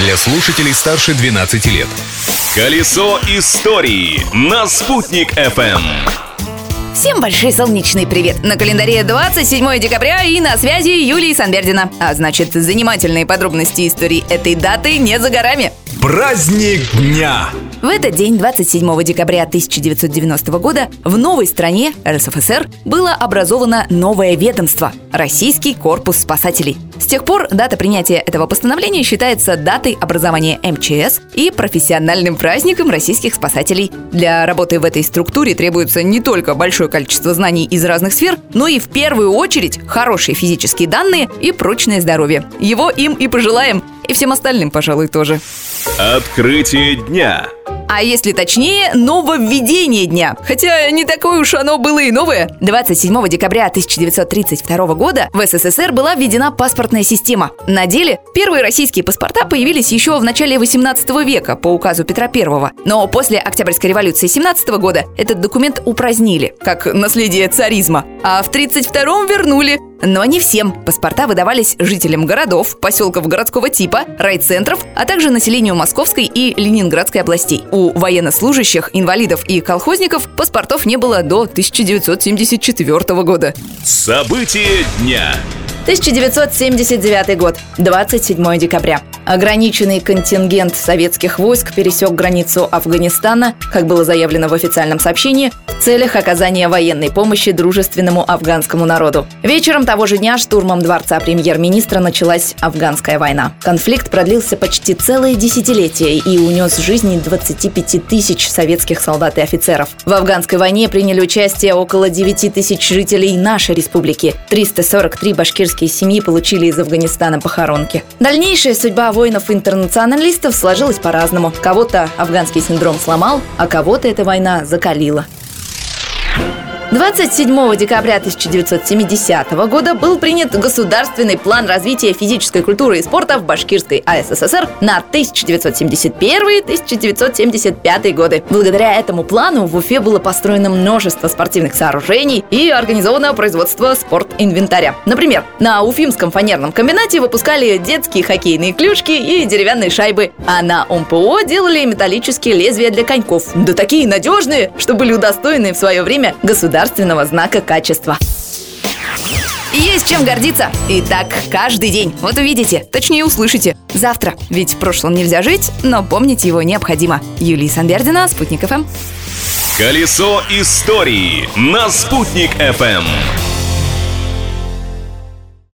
для слушателей старше 12 лет. Колесо истории на «Спутник FM. Всем большой солнечный привет! На календаре 27 декабря и на связи Юлия Санбердина. А значит, занимательные подробности истории этой даты не за горами. Праздник дня! В этот день, 27 декабря 1990 года, в новой стране, РСФСР, было образовано новое ведомство – Российский корпус спасателей. С тех пор дата принятия этого постановления считается датой образования МЧС и профессиональным праздником российских спасателей. Для работы в этой структуре требуется не только большое количество знаний из разных сфер, но и в первую очередь хорошие физические данные и прочное здоровье. Его им и пожелаем. И всем остальным, пожалуй, тоже. Открытие дня. А если точнее, нововведение дня. Хотя не такое уж оно было и новое. 27 декабря 1932 года в СССР была введена паспортная система. На деле, первые российские паспорта появились еще в начале 18 века по указу Петра I. Но после Октябрьской революции 17 года этот документ упразднили, как наследие царизма. А в 32-м вернули, но не всем. Паспорта выдавались жителям городов, поселков городского типа, райцентров, а также населению Московской и Ленинградской областей. У военнослужащих, инвалидов и колхозников паспортов не было до 1974 года. События дня. 1979 год, 27 декабря. Ограниченный контингент советских войск пересек границу Афганистана, как было заявлено в официальном сообщении, целях оказания военной помощи дружественному афганскому народу. Вечером того же дня штурмом дворца премьер-министра началась афганская война. Конфликт продлился почти целое десятилетие и унес жизни 25 тысяч советских солдат и офицеров. В афганской войне приняли участие около 9 тысяч жителей нашей республики. 343 башкирские семьи получили из Афганистана похоронки. Дальнейшая судьба воинов-интернационалистов сложилась по-разному. Кого-то афганский синдром сломал, а кого-то эта война закалила. 27 декабря 1970 года был принят государственный план развития физической культуры и спорта в Башкирской АССР на 1971-1975 годы. Благодаря этому плану в Уфе было построено множество спортивных сооружений и организовано производство спорт-инвентаря. Например, на Уфимском фанерном комбинате выпускали детские хоккейные клюшки и деревянные шайбы, а на ОМПО делали металлические лезвия для коньков. Да такие надежные, что были удостоены в свое время государственного государственного знака качества. Есть чем гордиться. И так каждый день. Вот увидите, точнее услышите. Завтра. Ведь в прошлом нельзя жить, но помнить его необходимо. Юлия Санбердина, Спутник ФМ. Колесо истории на «Спутник FM.